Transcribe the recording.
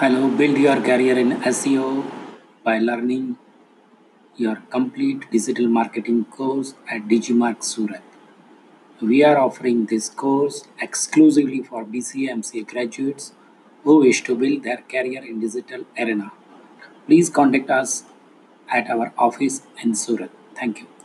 Hello, build your career in SEO by learning your complete digital marketing course at Digimark Surat. We are offering this course exclusively for BCA graduates who wish to build their career in digital arena. Please contact us at our office in Surat. Thank you.